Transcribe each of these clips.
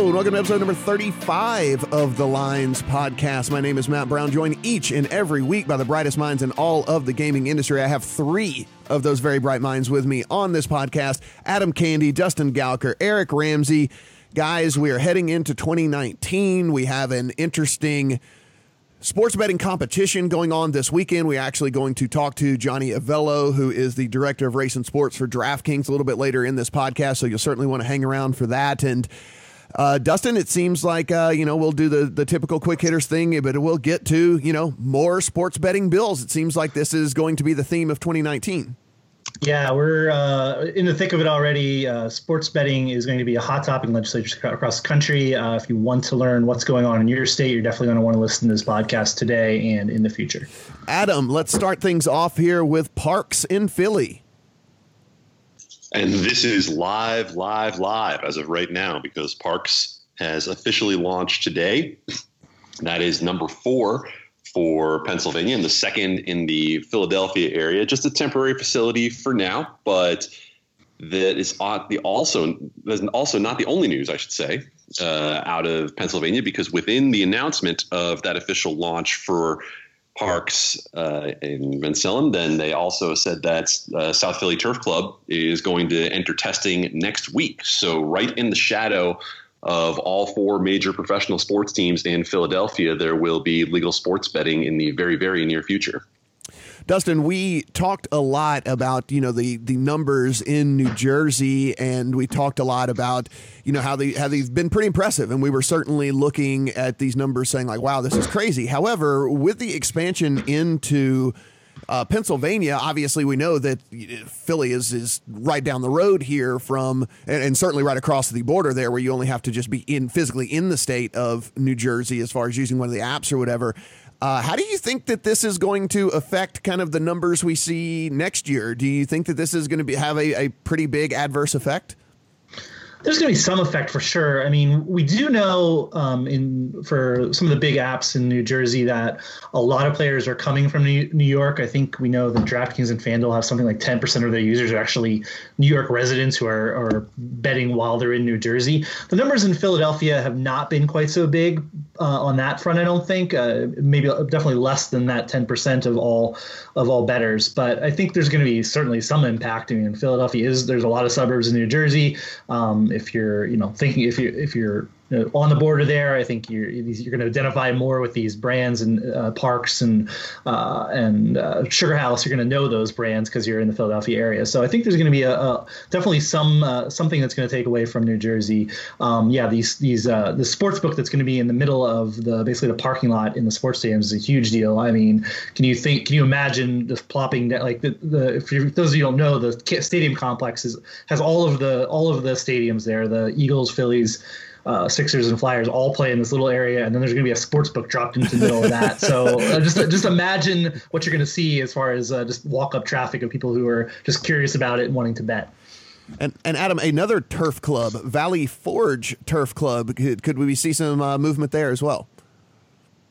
Welcome to episode number 35 of the Lines podcast. My name is Matt Brown, joined each and every week by the brightest minds in all of the gaming industry. I have three of those very bright minds with me on this podcast Adam Candee, Dustin Gouker, Eric Ramsey. Guys, we are heading into 2019. We have an interesting sports betting competition going on this weekend. We're actually going to talk to Johnny Avello, who is the director of race and sports for DraftKings, a little bit later in this podcast. So you'll certainly want to hang around for that. And uh, Dustin, it seems like uh, you know we'll do the the typical quick hitters thing, but we'll get to you know more sports betting bills. It seems like this is going to be the theme of 2019. Yeah, we're uh, in the thick of it already. Uh, sports betting is going to be a hot topic in legislatures across the country. Uh, if you want to learn what's going on in your state, you're definitely going to want to listen to this podcast today and in the future. Adam, let's start things off here with Parx in Philly. And this is live, live, live as of right now because Parx has officially launched today. That is number four for Pennsylvania and the second in the Philadelphia area. Just a temporary facility for now, but that is also also not the only news I should say uh, out of Pennsylvania because within the announcement of that official launch for Parx uh, in Bensalem, then they also said that uh, South Philly Turf Club is going to enter testing next week. So right in the shadow of all four major professional sports teams in Philadelphia, there will be legal sports betting in the very, very near future. Dustin, we talked a lot about you know the the numbers in New Jersey, and we talked a lot about you know how they how they've been pretty impressive, and we were certainly looking at these numbers saying like, wow, this is crazy. However, with the expansion into uh, Pennsylvania, obviously, we know that Philly is is right down the road here from, and, and, certainly right across the border there, where you only have to just be in physically in the state of New Jersey as far as using one of the apps or whatever. Uh, how do you think that this is going to affect kind of the numbers we see next year? Do you think that this is going to be have a, a pretty big adverse effect? There's going to be some effect for sure. I mean, we do know um, in for some of the big apps in New Jersey that a lot of players are coming from New, York. I think we know that DraftKings and FanDuel have something like 10% of their users are actually New York residents who are, are betting while they're in New Jersey. The numbers in Philadelphia have not been quite so big uh, on that front. I don't think uh, maybe definitely less than that 10% of all of all betters. But I think there's going to be certainly some impact. I mean, Philadelphia is there's a lot of suburbs in New Jersey. Um, if you're you know thinking if you if you're on the border there. I think you're you're going to identify more with these brands and uh, Parx and uh, and uh, Sugar House. You're going to know those brands because you're in the Philadelphia area. So I think there's going to be a, a definitely some uh, something that's going to take away from New Jersey. Um, yeah, these these uh, the sports book that's going to be in the middle of the basically the parking lot in the sports stadiums is a huge deal. I mean, can you think? Can you imagine just plopping that like the, the if those of you don't know the stadium complex is, has all of the all of the stadiums there. The Eagles, Phillies uh, Sixers and Flyers all play in this little area, and then there's going to be a sports book dropped into the middle of that. So uh, just just imagine what you're going to see as far as uh, just walk up traffic of people who are just curious about it and wanting to bet. And, and Adam, another turf club, Valley Forge Turf Club. Could, could we see some uh, movement there as well?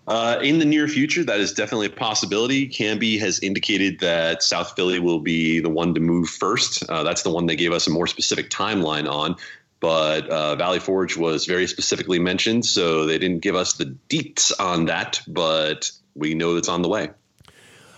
Uh, in the near future, that is definitely a possibility. Canby has indicated that South Philly will be the one to move first. Uh, that's the one they gave us a more specific timeline on but uh, Valley Forge was very specifically mentioned, so they didn't give us the deets on that, but we know it's on the way.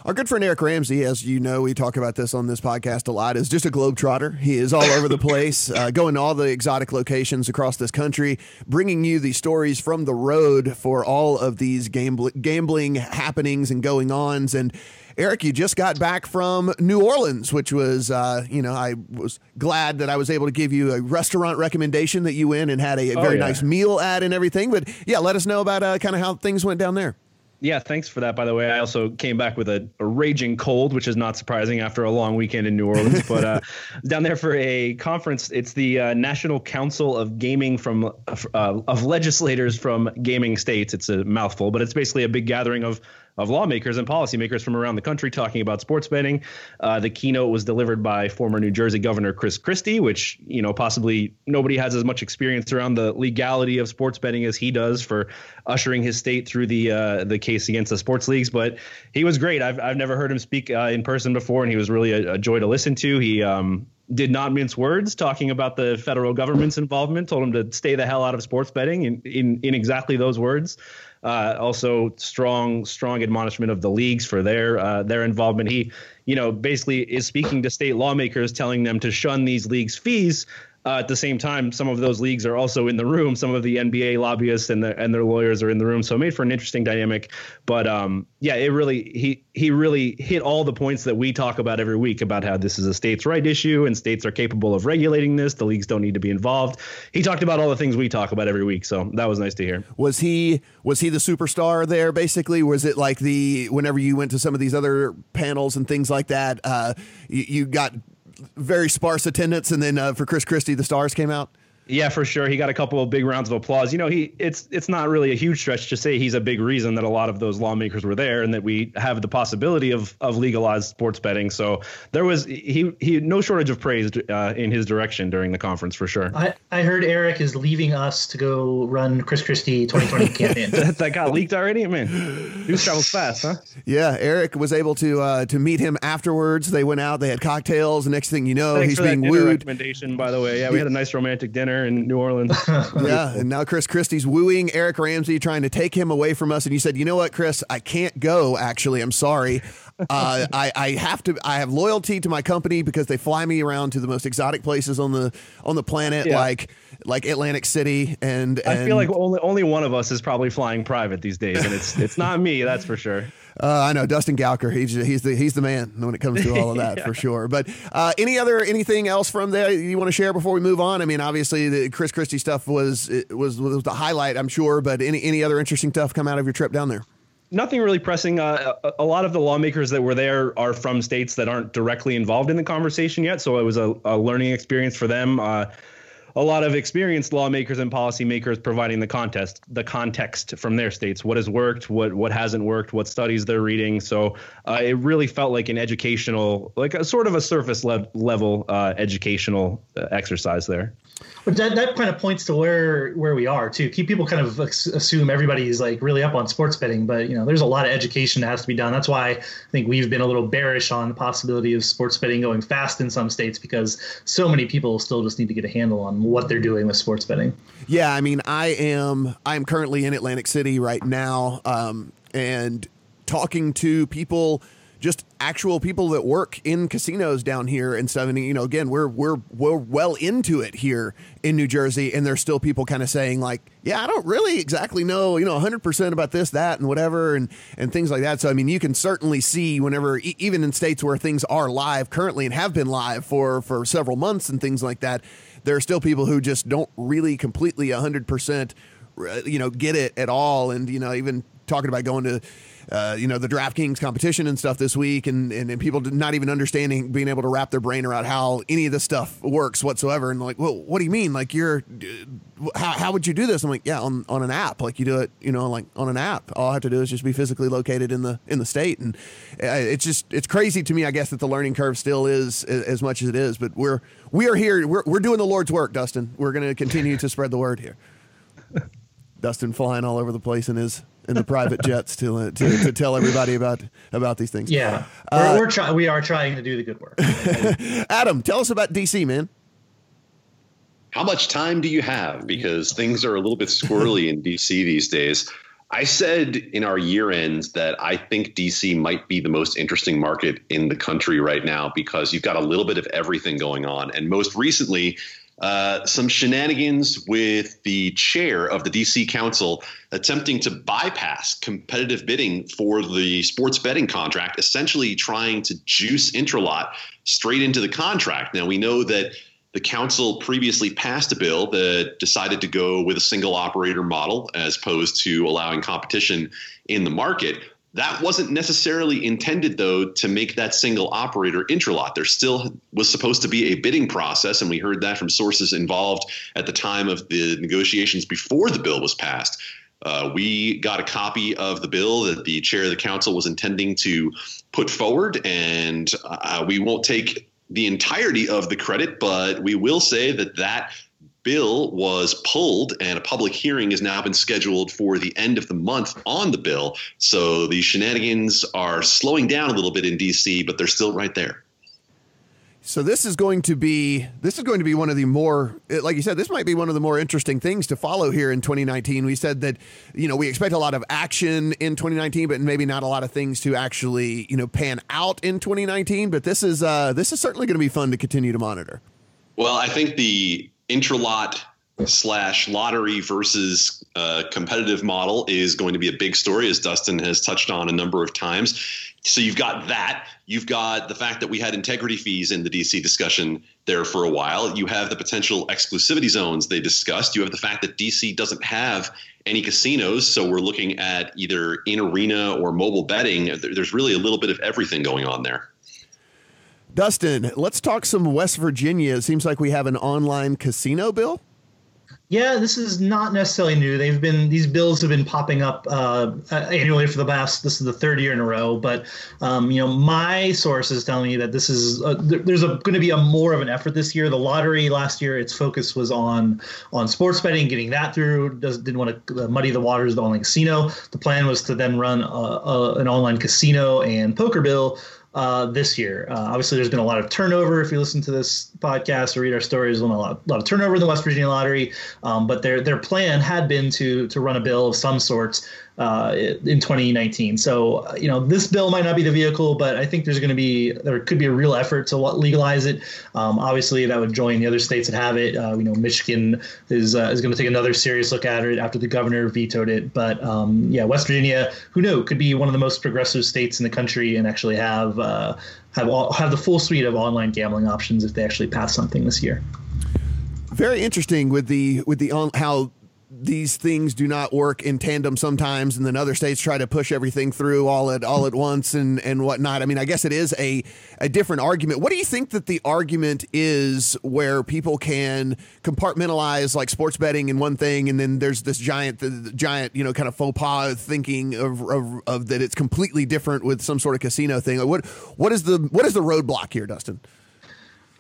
Our good friend Eric Ramsey, as you know, we talk about this on this podcast a lot, is just a globetrotter. He is all over the place, uh, going to all the exotic locations across this country, bringing you the stories from the road for all of these gambling, gambling happenings and going ons. And Eric, you just got back from New Orleans, which was, uh, you know, I was glad that I was able to give you a restaurant recommendation that you went and had a, a oh, very yeah. nice meal at and everything. But yeah, let us know about uh, kind of how things went down there. Yeah, thanks for that. By the way, I also came back with a, a raging cold, which is not surprising after a long weekend in New Orleans. but uh, down there for a conference, it's the uh, National Council of Gaming from uh, of legislators from gaming states. It's a mouthful, but it's basically a big gathering of of lawmakers and policymakers from around the country talking about sports betting. Uh, the keynote was delivered by former New Jersey Governor Chris Christie, which you know possibly nobody has as much experience around the legality of sports betting as he does for ushering his state through the uh, the case against the sports leagues. But he was great. I've I've never heard him speak uh, in person before, and he was really a, a joy to listen to. He um, did not mince words talking about the federal government's involvement. Told him to stay the hell out of sports betting in in, in exactly those words. Uh, also, strong strong admonishment of the leagues for their uh, their involvement. He, you know, basically is speaking to state lawmakers, telling them to shun these leagues' fees uh, at the same time, some of those leagues are also in the room. Some of the NBA lobbyists and, the, and their lawyers are in the room, so it made for an interesting dynamic. But um, yeah, it really he he really hit all the points that we talk about every week about how this is a states' right issue and states are capable of regulating this. The leagues don't need to be involved. He talked about all the things we talk about every week, so that was nice to hear. Was he was he the superstar there? Basically, was it like the whenever you went to some of these other panels and things like that, uh, you, you got very sparse attendance, and then uh, for Chris Christie, the stars came out. Yeah, for sure. He got a couple of big rounds of applause. You know, he it's it's not really a huge stretch to say he's a big reason that a lot of those lawmakers were there and that we have the possibility of of legalized sports betting. So there was he he no shortage of praise uh, in his direction during the conference for sure. I, I heard Eric is leaving us to go run Chris Christie 2020 campaign. that, that got leaked already, man. News travels fast, huh? Yeah, Eric was able to uh, to meet him afterwards. They went out, they had cocktails, and next thing you know, Thanks he's being wooed. Recommendation, by the way. Yeah, we had a nice romantic dinner in New Orleans. yeah, and now Chris Christie's wooing Eric Ramsey, trying to take him away from us. And you said, you know what, Chris, I can't go. Actually, I'm sorry. Uh, I, I have to. I have loyalty to my company because they fly me around to the most exotic places on the on the planet, yeah. like like Atlantic City. And, and I feel like only only one of us is probably flying private these days, and it's it's not me. That's for sure. Uh, I know Dustin Gouker. He's he's the he's the man when it comes to all of that yeah. for sure. But uh, any other anything else from there you want to share before we move on? I mean, obviously the Chris Christie stuff was was was the highlight, I'm sure. But any any other interesting stuff come out of your trip down there? Nothing really pressing. Uh, a, a, lot of the lawmakers that were there are from states that aren't directly involved in the conversation yet, so it was a, a learning experience for them. A lot of experienced lawmakers and policymakers providing the contest, the context from their states, what has worked, what what hasn't worked, what studies they're reading. So uh, it really felt like an educational, like a sort of a surface le- level uh, educational uh, exercise there. But that, that kind of points to where where we are too. Keep people kind of assume everybody's like really up on sports betting, but you know there's a lot of education that has to be done. That's why I think we've been a little bearish on the possibility of sports betting going fast in some states because so many people still just need to get a handle on what they're doing with sports betting. Yeah, I mean, I am I am currently in Atlantic City right now, um, and talking to people just actual people that work in casinos down here stuff. And you know, again, we're we're we're well into it here in New Jersey, and there's still people kind of saying like, yeah, I don't really exactly know, you know, 100 percent about this, that, and whatever, and and things like that. So I mean, you can certainly see whenever, e- even in states where things are live currently and have been live for for several months and things like that, there are still people who just don't really completely 100 percent, uh, you know, get it at all, and you know, even talking about going to uh, you know, the DraftKings competition and stuff this week, and, and, and people not even understanding, being able to wrap their brain around how any of this stuff works whatsoever. And like, well, what do you mean? Like, you're, how, how would you do this? I'm like, yeah, on, on an app. Like, you do it, you know, like on an app. All I have to do is just be physically located in the in the state, and uh, it's just it's crazy to me. I guess that the learning curve still is as much as it is, but we're we are here. We're we're doing the Lord's work, Dustin. We're going to continue to spread the word here. Dustin flying all over the place in his in the private jets to, uh, to, to tell everybody about about these things. Yeah, uh, we're, we're try- we are trying to do the good work. Adam, tell us about DC, man. How much time do you have? Because things are a little bit squirrely in DC these days. I said in our year ends that I think DC might be the most interesting market in the country right now because you've got a little bit of everything going on. And most recently, uh, some shenanigans with the chair of the DC Council attempting to bypass competitive bidding for the sports betting contract, essentially trying to juice Intralot straight into the contract. Now, we know that the council previously passed a bill that decided to go with a single operator model as opposed to allowing competition in the market. That wasn't necessarily intended, though, to make that single operator Intralot. There still was supposed to be a bidding process, and we heard that from sources involved at the time of the negotiations before the bill was passed. Uh, we got a copy of the bill that the chair of the council was intending to put forward, and uh, we won't take the entirety of the credit, but we will say that that bill was pulled and a public hearing has now been scheduled for the end of the month on the bill. So the shenanigans are slowing down a little bit in DC, but they're still right there. So this is going to be this is going to be one of the more like you said this might be one of the more interesting things to follow here in 2019. We said that you know we expect a lot of action in 2019 but maybe not a lot of things to actually, you know, pan out in 2019, but this is uh this is certainly going to be fun to continue to monitor. Well, I think the intralot slash lottery versus uh, competitive model is going to be a big story, as Dustin has touched on a number of times. So you've got that. You've got the fact that we had integrity fees in the DC discussion there for a while. You have the potential exclusivity zones they discussed. You have the fact that DC doesn't have any casinos. So we're looking at either in arena or mobile betting. There's really a little bit of everything going on there. Dustin, let's talk some West Virginia. It seems like we have an online casino bill. Yeah, this is not necessarily new. They've been these bills have been popping up uh, annually for the past. This is the third year in a row. But um, you know, my sources tell me that this is uh, there's going to be a more of an effort this year. The lottery last year, its focus was on on sports betting, getting that through. Does, didn't want to uh, muddy the waters of the online casino. The plan was to then run a, a, an online casino and poker bill uh, this year. Uh, obviously, there's been a lot of turnover. If you listen to this podcast or read our stories, there's been a lot, lot of turnover in the West Virginia lottery. Um, but their their plan had been to to run a bill of some sorts uh, in 2019. So uh, you know this bill might not be the vehicle, but I think there's going to be there could be a real effort to legalize it. Um, obviously, that would join the other states that have it. Uh, you know, Michigan is uh, is going to take another serious look at it after the governor vetoed it. But um, yeah, West Virginia, who knew, could be one of the most progressive states in the country and actually have uh, have all, have the full suite of online gambling options if they actually pass something this year. Very interesting with the with the on how these things do not work in tandem sometimes, and then other states try to push everything through all at all at once and and whatnot. I mean, I guess it is a a different argument. What do you think that the argument is where people can compartmentalize like sports betting in one thing, and then there's this giant the, the giant you know kind of faux pas thinking of, of, of that it's completely different with some sort of casino thing. Like what what is the what is the roadblock here, Dustin?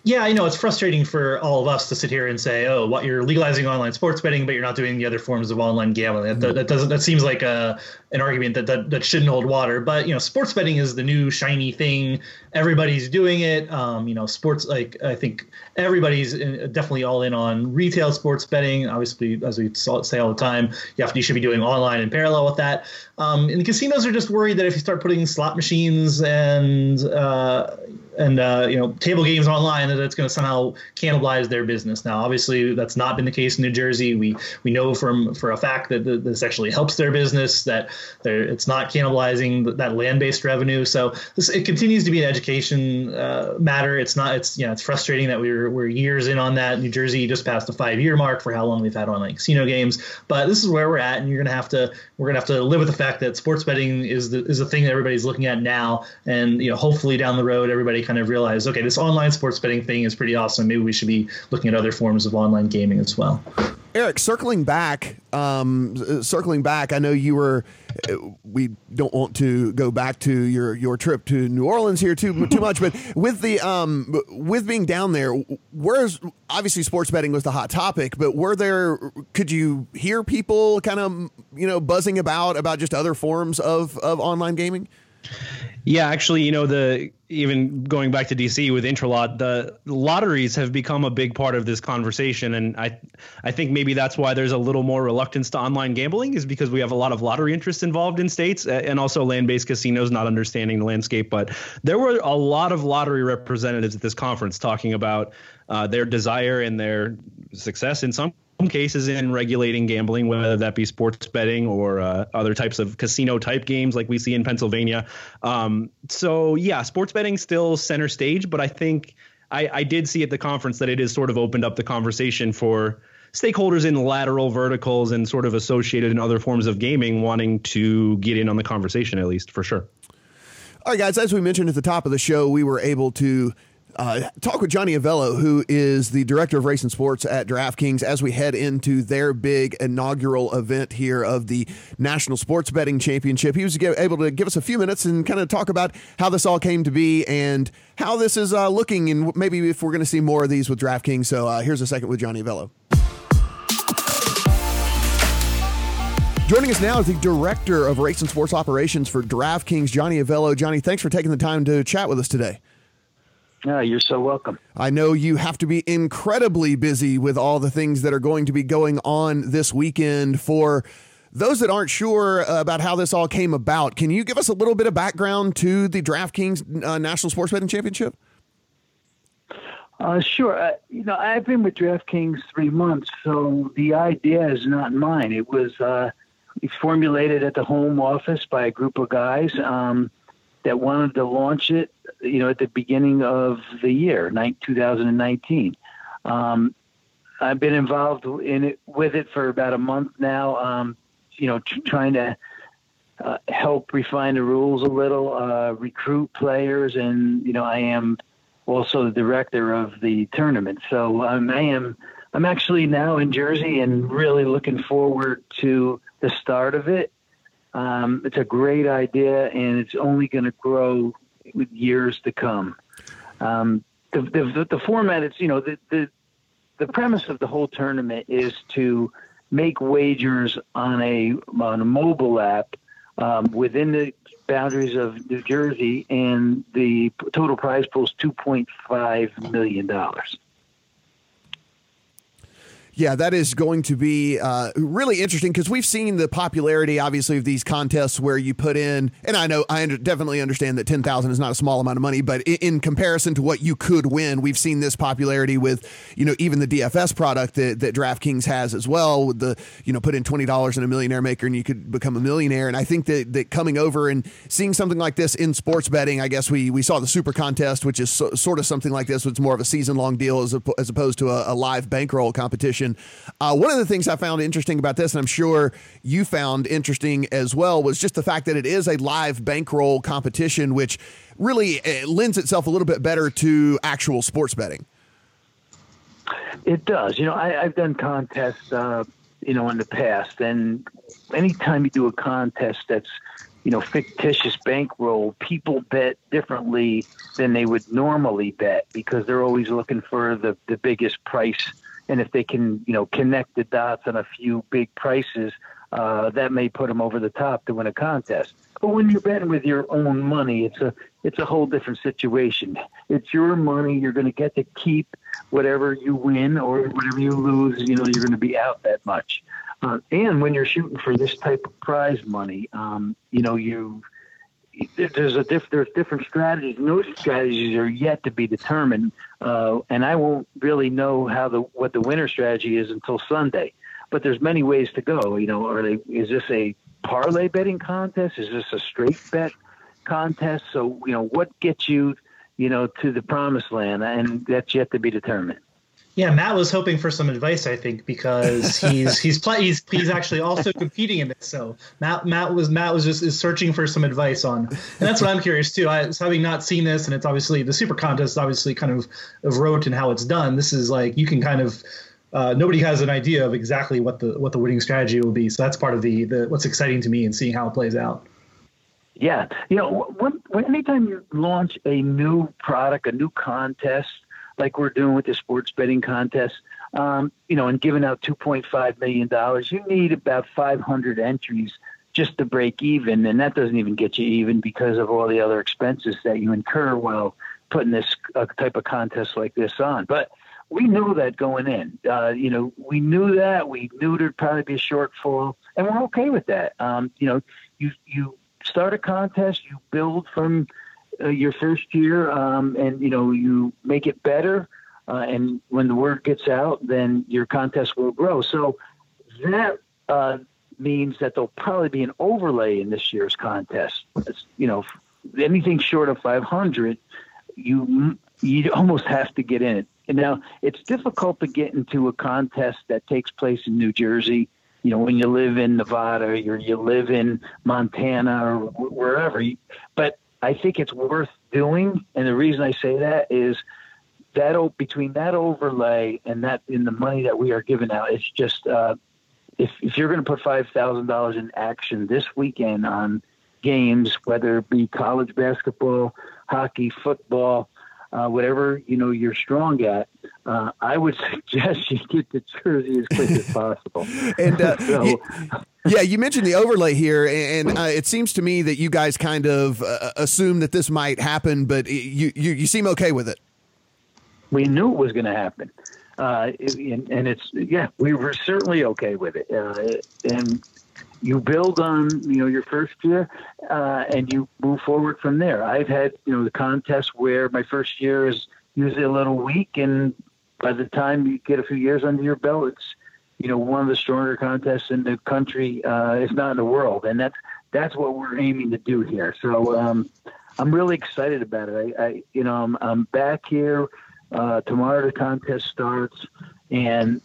Yeah, I know it's frustrating for all of us to sit here and say, "Oh, what you're legalizing online sports betting, but you're not doing the other forms of online gambling." That, that, doesn't. That seems like a an argument that, that that shouldn't hold water. But you know, sports betting is the new shiny thing. Everybody's doing it. Um, you know, sports like I think everybody's definitely all in on retail sports betting. Obviously, as we say all the time, you have to, you should be doing online in parallel with that. Um, and the casinos are just worried that if you start putting slot machines and uh, and uh, you know table games online that it's going to somehow cannibalize their business. Now, obviously, that's not been the case in New Jersey. We we know from for a fact that this actually helps their business. That it's not cannibalizing that land based revenue. So this it continues to be an education uh, matter. It's not. It's you know it's frustrating that we're we're years in on that. New Jersey just passed the five year mark for how long we've had online casino games. But this is where we're at, and you're going to have to we're going to have to live with the fact that sports betting is the is the thing that everybody's looking at now, and you know hopefully down the road everybody kind of realize, okay, this online sports betting thing is pretty awesome. Maybe we should be looking at other forms of online gaming as well. Eric, circling back, um, circling back. I know you were. Uh, we don't want to go back to your your trip to New Orleans here too too much, but with the um with being down there, where's obviously sports betting was the hot topic, but were there? Could you hear people kind of you know buzzing about about just other forms of of online gaming? Yeah, actually, you know, the even going back to DC with Intralot, the lotteries have become a big part of this conversation, and I, I think maybe that's why there's a little more reluctance to online gambling is because we have a lot of lottery interests involved in states, and also land-based casinos not understanding the landscape. But there were a lot of lottery representatives at this conference talking about uh, their desire and their success in some cases in regulating gambling, whether that be sports betting or uh, other types of casino type games like we see in Pennsylvania. Um, so, yeah, sports betting still center stage, but I think I, I did see at the conference that it has sort of opened up the conversation for stakeholders in lateral verticals and sort of associated in other forms of gaming wanting to get in on the conversation, at least for sure. All right, guys, as we mentioned at the top of the show, we were able to uh, talk with Johnny Avello, who is the director of racing sports at DraftKings, as we head into their big inaugural event here of the National Sports Betting Championship. He was able to give us a few minutes and kind of talk about how this all came to be and how this is uh, looking, and maybe if we're going to see more of these with DraftKings. So uh, here's a second with Johnny Avello. Joining us now is the director of race and sports operations for DraftKings, Johnny Avello. Johnny, thanks for taking the time to chat with us today. Yeah, you're so welcome. I know you have to be incredibly busy with all the things that are going to be going on this weekend. For those that aren't sure about how this all came about, can you give us a little bit of background to the DraftKings uh, National Sports Betting Championship? Uh, sure. Uh, you know, I've been with DraftKings three months, so the idea is not mine. It was uh, formulated at the home office by a group of guys um, that wanted to launch it, you know, at the beginning of the year, 2019. Um, I've been involved in it with it for about a month now. Um, you know, tr- trying to uh, help refine the rules a little, uh, recruit players, and you know, I am also the director of the tournament. So um, I am. I'm actually now in Jersey and really looking forward to the start of it. Um, it's a great idea, and it's only going to grow with years to come. Um, the, the, the format is, you know, the, the the premise of the whole tournament is to make wagers on a on a mobile app um, within the boundaries of New Jersey, and the total prize pool is two point five million dollars. Yeah, that is going to be uh, really interesting because we've seen the popularity, obviously, of these contests where you put in, and I know I under, definitely understand that ten thousand is not a small amount of money, but in, in, comparison to what you could win, we've seen this popularity with, you know, even the DFS product that, that DraftKings has as well. With the, you know, put in twenty dollars in a millionaire maker and you could become a millionaire. And I think that that coming over and seeing something like this in sports betting, I guess we we saw the Super Contest, which is so, sort of something like this, is more of a season long deal as, a, as opposed to a, a live bankroll competition. Uh, one of the things I found interesting about this, and I'm sure you found interesting as well, was just the fact that it is a live bankroll competition, which really uh, lends itself a little bit better to actual sports betting. It does. You know, I, have done contests, uh, you know, in the past, and anytime you do a contest that's you know, fictitious bankroll, people bet differently than they would normally bet because they're always looking for the, the biggest price and if they can, you know, connect the dots on a few big prices, uh, that may put them over the top to win a contest. But when you're betting with your own money, it's a it's a whole different situation. It's your money. You're going to get to keep whatever you win or whatever you lose. You know, you're going to be out that much. Uh, and when you're shooting for this type of prize money, um, you know, you there's a diff, there's different strategies, those strategies are yet to be determined. Uh, and I won't really know how the what the winner strategy is until Sunday. But there's many ways to go. You know, are they? Is this a parlay betting contest? Is this a straight bet contest? So you know, what gets you, you know, to the promised land, and that's yet to be determined. Yeah, Matt was hoping for some advice, I think, because he's he's play, he's he's actually also competing in this. So Matt Matt was Matt was just is searching for some advice on, and that's what I'm curious too. I having not seen this, and it's obviously the super contest, obviously kind of of rote and how it's done. This is like you can kind of uh, nobody has an idea of exactly what the what the winning strategy will be. So that's part of the the what's exciting to me and seeing how it plays out. Yeah, you know, when, when anytime you launch a new product, a new contest like we're doing with the sports betting contest, um, you know, and giving out $2.5 million, you need about 500 entries just to break even. And that doesn't even get you even because of all the other expenses that you incur while putting this uh, type of contest like this on. But we knew that going in. Uh, you know, we knew that. We knew there'd probably be a shortfall, and we're okay with that. Um, you know, you you start a contest, you build from uh, your first year, um, and you know you make it better. Uh, and when the word gets out, then your contest will grow. So that uh, means that there'll probably be an overlay in this year's contest. It's, you know, anything short of 500, you you almost have to get in it. And now it's difficult to get into a contest that takes place in New Jersey. You know, when you live in Nevada or you live in Montana or wherever. But I think it's worth doing. And the reason I say that is that between that overlay and that in the money that we are giving out, it's just uh, if if you're going to put five thousand dollars in action this weekend on games, whether it be college basketball, hockey, football, uh, whatever you know you're strong at, uh, I would suggest you get the jersey as quick as possible. and uh, so, yeah, you mentioned the overlay here, and uh, it seems to me that you guys kind of uh, assume that this might happen, but you, you you seem okay with it. We knew it was going to happen, uh, and, and, it's yeah, we were certainly okay with it, and you build on you know your first year uh, and you move forward from there. I've had you know the contest where my first year is usually a little weak and by the time you get a few years under your belt it's you know one of the stronger contests in the country uh, if not in the world and that's that's what we're aiming to do here so um, i'm really excited about it i, I you know i'm, I'm back here uh, tomorrow the contest starts and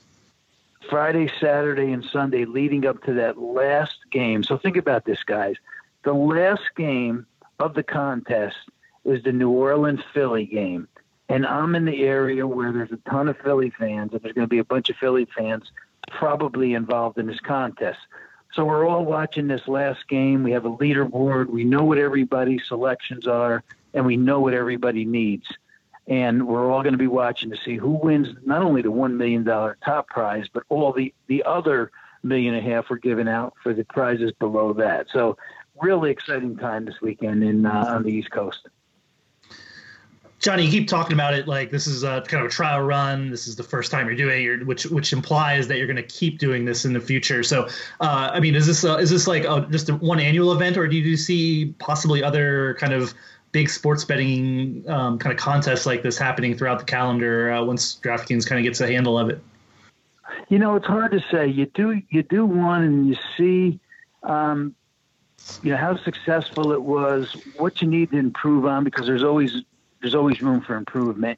Friday, Saturday, and Sunday leading up to that last game. So think about this, guys. The last game of the contest is the New Orleans Philly game. And I'm in the area where there's a ton of Philly fans, and there's going to be a bunch of Philly fans probably involved in this contest. So we're all watching this last game. We have a leaderboard. We know what everybody's selections are, and we know what everybody needs and we're all going to be watching to see who wins not only the one million dollar top prize, but all the the other million and a half we're giving out for the prizes below that. So, really exciting time this weekend in uh, on the East Coast. Johnny, you keep talking about it like this is a kind of a trial run. This is the first time you're doing it, which which implies that you're going to keep doing this in the future. So, uh, I mean, is this uh, is this like a, just a one annual event, or do you see possibly other kind of big sports betting um, kind of contests like this happening throughout the calendar uh, once DraftKings kind of gets a handle of it? You know, it's hard to say. You do you do one and you see, um, you know, how successful it was, what you need to improve on, because there's always there's always room for improvement.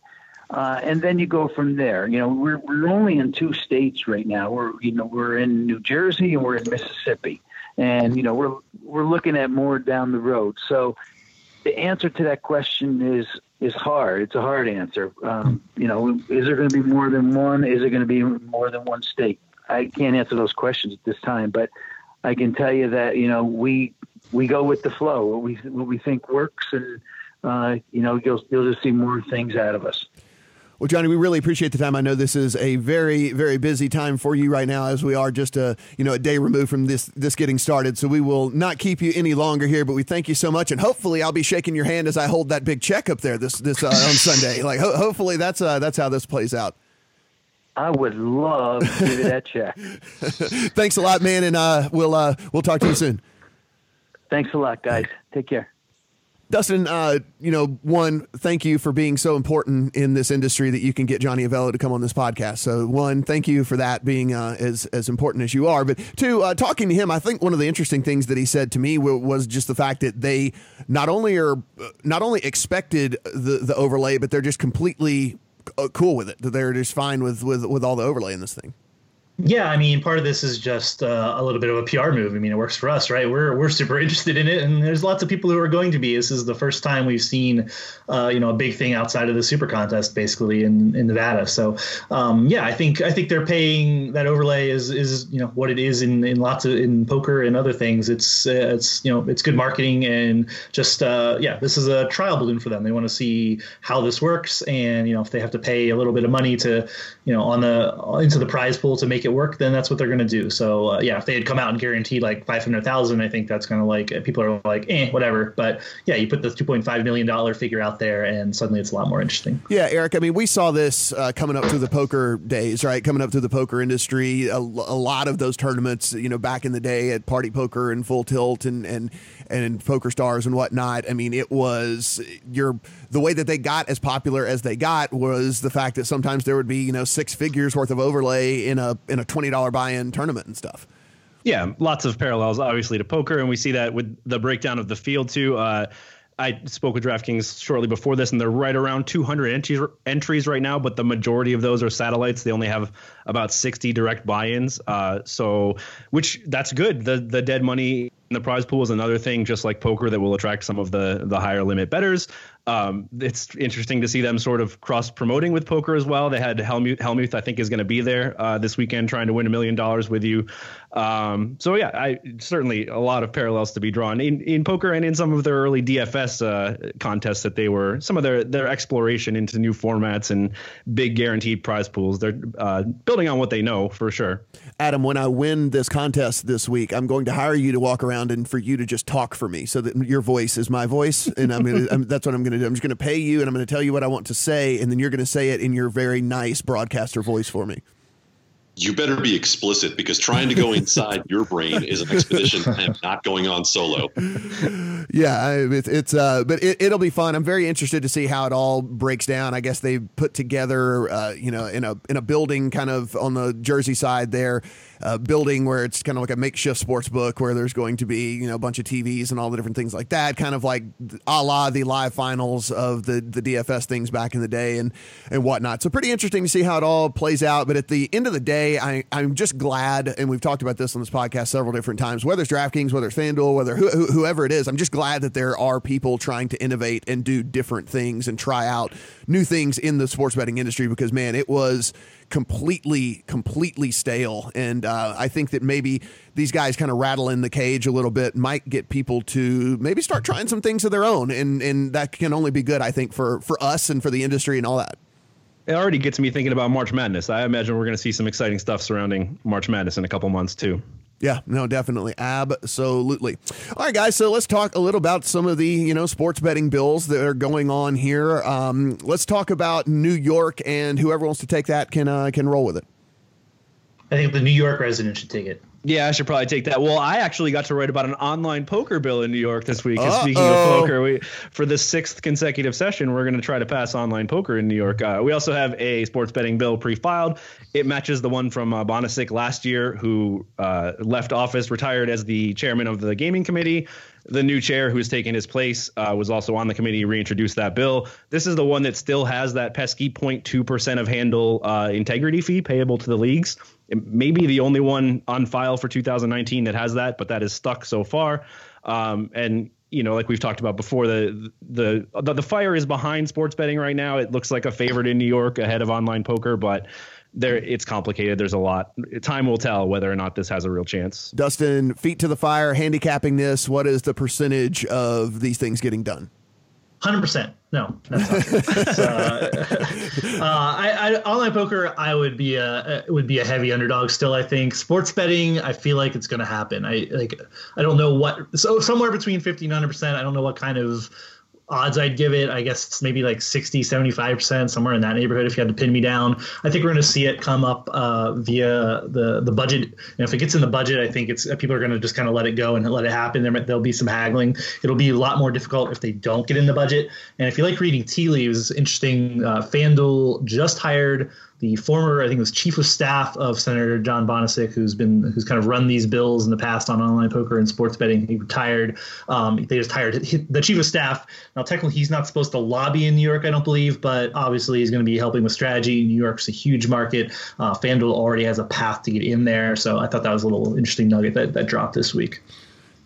Uh, and then you go from there. You know, we're we're only in two states right now. We're you know we're in New Jersey and we're in Mississippi, and you know we're we're looking at more down the road. So the answer to that question is is hard. It's a hard answer. Um, you know, is there going to be more than one? Is it going to be more than one state? I can't answer those questions at this time, but I can tell you that you know we we go with the flow. What we what we think works, and uh, you know you'll you'll just see more things out of us. Well, Johnny, we really appreciate the time. I know this is a very, very busy time for you right now, as we are just a you know a day removed from this this getting started. So we will not keep you any longer here. But we thank you so much, and hopefully, I'll be shaking your hand as I hold that big check up there this this uh, on Sunday. Like, ho- hopefully, that's uh, that's how this plays out. I would love to give you that check. Thanks a lot, man, and uh, we'll uh, we'll talk to you soon. Thanks a lot, guys. Take care. Dustin, uh, you know, one, thank you for being so important in this industry that you can get Johnny Avello to come on this podcast. So, one, thank you for that being uh, as as important as you are. But two, uh, talking to him, I think one of the interesting things that he said to me w- was just the fact that they not only are not only expected the the overlay, but they're just completely uh, cool with it. That they're just fine with with with all the overlay in this thing. Yeah, I mean, part of this is just uh, a little bit of a PR move. I mean, it works for us, right? We're we're super interested in it, and there's lots of people who are going to be. This is the first time we've seen, uh, you know, a big thing outside of the Super Contest, basically in, in Nevada. So, um, yeah, I think I think they're paying that overlay is is you know what it is in, in lots of in poker and other things. It's uh, it's you know it's good marketing and just uh, yeah, this is a trial balloon for them. They want to see how this works, and you know if they have to pay a little bit of money to you know on the into the prize pool to make it work, then that's what they're going to do. So uh, yeah, if they had come out and guaranteed like five hundred thousand, I think that's kind of like people are like, eh, whatever. But yeah, you put the two point five million dollar figure out there, and suddenly it's a lot more interesting. Yeah, Eric. I mean, we saw this uh, coming up through the poker days, right? Coming up through the poker industry, a, a lot of those tournaments, you know, back in the day at Party Poker and Full Tilt and and and Poker Stars and whatnot. I mean, it was your the way that they got as popular as they got was the fact that sometimes there would be you know six figures worth of overlay in a in a twenty dollar buy in tournament and stuff. Yeah, lots of parallels, obviously, to poker, and we see that with the breakdown of the field too. Uh, I spoke with DraftKings shortly before this, and they're right around 200 entries, entries right now, but the majority of those are satellites. They only have about 60 direct buy-ins. Uh, so, which that's good. The the dead money in the prize pool is another thing, just like poker, that will attract some of the the higher limit betters. um, it's interesting to see them sort of cross promoting with poker as well. They had Hellmuth, Hellmuth I think, is going to be there uh, this weekend trying to win a million dollars with you. Um, so yeah, I certainly a lot of parallels to be drawn in, in poker and in some of their early DFS uh, contests that they were some of their their exploration into new formats and big guaranteed prize pools. They're uh, building on what they know for sure. Adam, when I win this contest this week, I'm going to hire you to walk around and for you to just talk for me, so that your voice is my voice, and I'm gonna. I'm, that's what I'm going to do. I'm just going to pay you, and I'm going to tell you what I want to say, and then you're going to say it in your very nice broadcaster voice for me you better be explicit because trying to go inside your brain is an expedition and not going on solo. Yeah, it's, it's uh, but it, will be fun. I'm very interested to see how it all breaks down. I guess they put together, uh, you know, in a in a building kind of on the Jersey side there, uh, building where it's kind of like a makeshift sports book where there's going to be you know a bunch of TVs and all the different things like that, kind of like a la the live finals of the the DFS things back in the day and and whatnot. So pretty interesting to see how it all plays out. But at the end of the day, I I'm just glad, and we've talked about this on this podcast several different times. Whether it's DraftKings, whether it's FanDuel, whether who, whoever it is, I'm just glad that there are people trying to innovate and do different things and try out new things in the sports betting industry because man, it was completely, completely stale. And uh, I think that maybe these guys kind of rattle in the cage a little bit might get people to maybe start trying some things of their own, and and that can only be good, I think, for for us and for the industry and all that. It already gets me thinking about March Madness. I imagine we're going to see some exciting stuff surrounding March Madness in a couple months too. Yeah, no, definitely. Absolutely. All right, guys. So let's talk a little about some of the, you know, sports betting bills that are going on here. Um, let's talk about New York and whoever wants to take that can uh, can roll with it. I think the New York resident should take it. Yeah, I should probably take that. Well, I actually got to write about an online poker bill in New York this week. Speaking of poker, we for the sixth consecutive session, we're going to try to pass online poker in New York. Uh, we also have a sports betting bill pre-filed. It matches the one from uh, last year, who uh, left office, retired as the chairman of the gaming committee. The new chair, who's taken his place, uh, was also on the committee, reintroduced that bill. This is the one that still has that pesky 0.2% of handle uh, integrity fee payable to the leagues. It may be the only one on file for 2019 that has that, but that is stuck so far. Um, and you know, like we've talked about before, the, the the the fire is behind sports betting right now. It looks like a favorite in New York ahead of online poker, but there it's complicated. There's a lot. Time will tell whether or not this has a real chance. Dustin, feet to the fire, handicapping this. What is the percentage of these things getting done? Hundred percent. No, that's not uh, uh, I, I, online poker, I would be a would be a heavy underdog still. I think sports betting, I feel like it's going to happen. I like, I don't know what. So somewhere between fifty and hundred percent. I don't know what kind of odds I'd give it, I guess maybe like 60, 75%, somewhere in that neighborhood if you had to pin me down. I think we're going to see it come up uh, via the the budget. And if it gets in the budget, I think it's people are going to just kind of let it go and let it happen. There, there'll be some haggling. It'll be a lot more difficult if they don't get in the budget. And if you like reading tea leaves, interesting. Uh, FanDuel just hired the former, I think it was chief of staff of Senator John Bonacic, who's been who's kind of run these bills in the past on online poker and sports betting. He retired. Um, they just hired the chief of staff. Now, technically, he's not supposed to lobby in New York, I don't believe, but obviously, he's going to be helping with strategy. New York's a huge market. Uh, FanDuel already has a path to get in there, so I thought that was a little interesting nugget that, that dropped this week.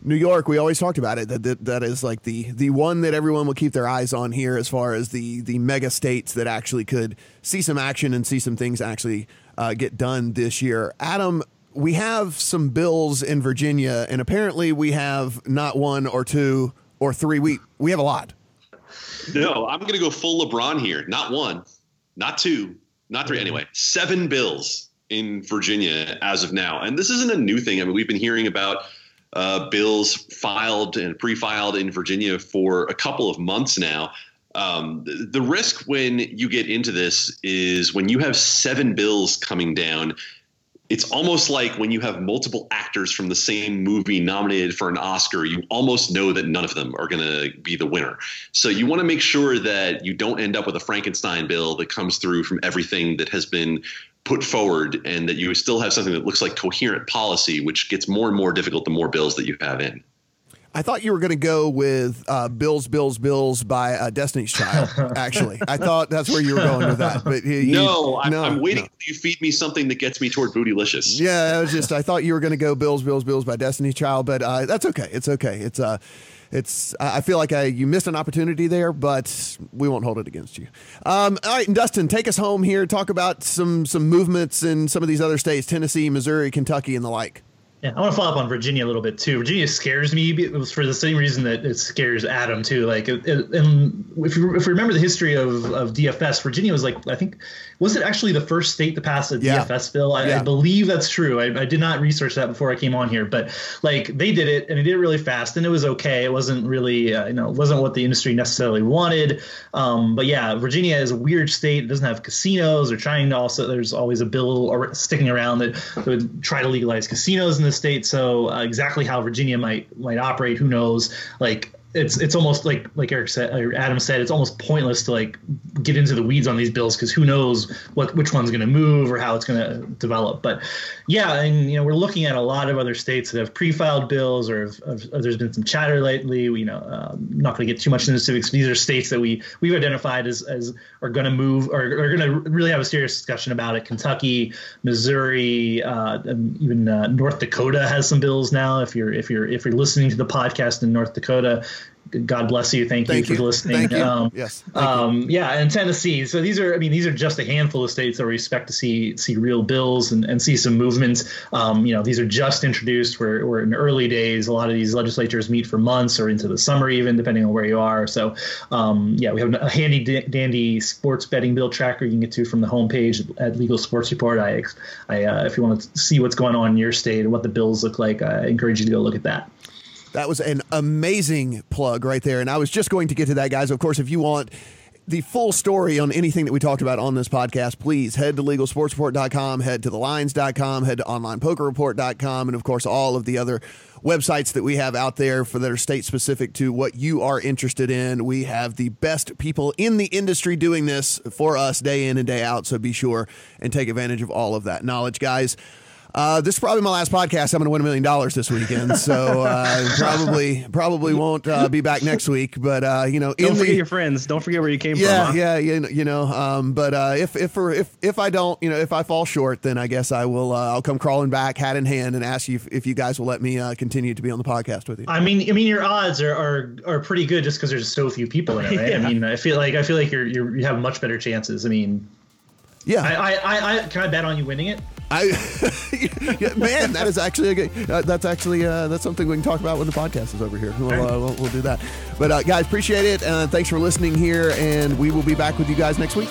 New York, we always talked about it. That, that that is like the the one that everyone will keep their eyes on here, as far as the the mega states that actually could see some action and see some things actually uh, get done this year. Adam, we have some bills in Virginia, and apparently we have not one or two or three. We we have a lot. No, I'm going to go full LeBron here. Not one, not two, not three. Anyway, seven bills in Virginia as of now, and this isn't a new thing. I mean, we've been hearing about uh, bills filed and pre-filed in Virginia for a couple of months now. Um, the, the risk when you get into this is when you have seven bills coming down. It's almost like when you have multiple actors from the same movie nominated for an Oscar, you almost know that none of them are going to be the winner. So you want to make sure that you don't end up with a Frankenstein bill that comes through from everything that has been put forward and that you still have something that looks like coherent policy, which gets more and more difficult the more bills that you have in. I thought you were going to go with uh, "Bills, Bills, Bills" by uh, Destiny's Child. Actually, I thought that's where you were going with that. But you, no, I'm, no, I'm waiting. No. You feed me something that gets me toward bootylicious. Yeah, I was just I thought you were going to go "Bills, Bills, Bills" by Destiny's Child, but uh, that's okay. It's okay. It's uh, it's I feel like I, you missed an opportunity there, but we won't hold it against you. Um, all right, and Dustin, take us home here. Talk about some some movements in some of these other states: Tennessee, Missouri, Kentucky, and the like. Yeah, I want to follow up on Virginia a little bit too. Virginia scares me it was for the same reason that it scares Adam too. Like, it, it, and if you, if we remember the history of, of DFS, Virginia was like I think was it actually the first state to pass a yeah. DFS bill? I, yeah. I, believe that's true. I, I, did not research that before I came on here, but like they did it and they did it really fast and it was okay. It wasn't really uh, you know it wasn't what the industry necessarily wanted. Um, but yeah, Virginia is a weird state. It doesn't have casinos. They're trying to also there's always a bill sticking around that would try to legalize casinos in the state. So uh, exactly how Virginia might might operate, who knows? Like it's it's almost like like Eric said or Adam said it's almost pointless to like get into the weeds on these bills because who knows what which one's going to move or how it's going to develop. But yeah and you know we're looking at a lot of other states that have pre-filed bills or, have, have, there's been some chatter lately you know um, not going to get too much into specifics. These are states that we we've identified as as are going to move or are going to really have a serious discussion about it. Kentucky Missouri uh, even uh, North Dakota has some bills now if you're if you're if you're listening to the podcast in North Dakota God bless you. Thank, Thank you, you for listening. Thank you. Um, yes. Um, yeah, and Tennessee. So these are, I mean, these are just a handful of states that we expect to see see real bills and, and see some movements. Um, you know, these are just introduced. We're, we're in early days. A lot of these legislatures meet for months or into the summer, even depending on where you are. So, um, yeah, we have a handy dandy sports betting bill tracker you can get to from the homepage at Legal Sports Report. I, I uh, if you want to see what's going on in your state and what the bills look like, I encourage you to go look at that. That was an amazing plug right there. And I was just going to get to that, guys. Of course, if you want the full story on anything that we talked about on this podcast, please head to legalsportsreport.com, head to thelines.com, head to onlinepokerreport.com, and of course, all of the other websites that we have out there for that are state specific to what you are interested in. We have the best people in the industry doing this for us day in and day out. So be sure and take advantage of all of that knowledge, guys. Uh, this is probably my last podcast. I'm going to win a million dollars this weekend, so uh, probably probably won't uh, be back next week. But uh, you know, don't forget the, your friends. Don't forget where you came yeah, from. Yeah, yeah, you know. Um, but uh, if if if if I don't, you know, if I fall short, then I guess I will. Uh, I'll come crawling back, hat in hand, and ask you if, if you guys will let me continue to be on the podcast with you. I mean, I mean, your odds are are, are pretty good just because there's so few people in it. Right? yeah. I mean, I feel like I feel like you're, you're you have much better chances. I mean, yeah. I, I, I, can I bet on you winning it? I, yeah, man, that is actually a good, uh, that's actually uh, that's something we can talk about when the podcast is over here. We'll, uh, we'll, we'll, do that. But uh, guys, appreciate it. Uh, thanks for listening here, and we will be back with you guys next week.